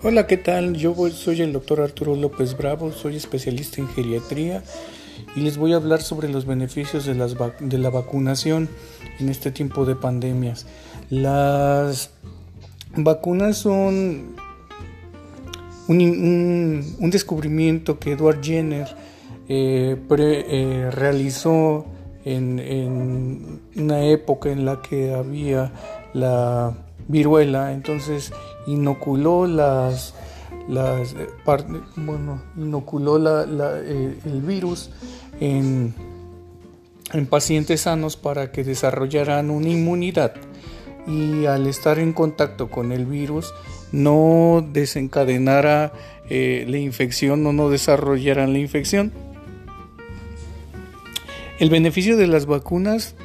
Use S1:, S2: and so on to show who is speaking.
S1: Hola, ¿qué tal? Yo soy el doctor Arturo López Bravo, soy especialista en geriatría y les voy a hablar sobre los beneficios de, la vacunación en este tiempo de pandemias. Las vacunas son un, descubrimiento que Edward Jenner eh, eh, realizó en una época en la que había la viruela, entonces inoculó las, las eh, bueno, inoculó la, eh, el virus en, en pacientes sanos para que desarrollaran una inmunidad y al estar en contacto con el virus no desencadenara eh, la infección o no desarrollaran la infección. El beneficio de las vacunas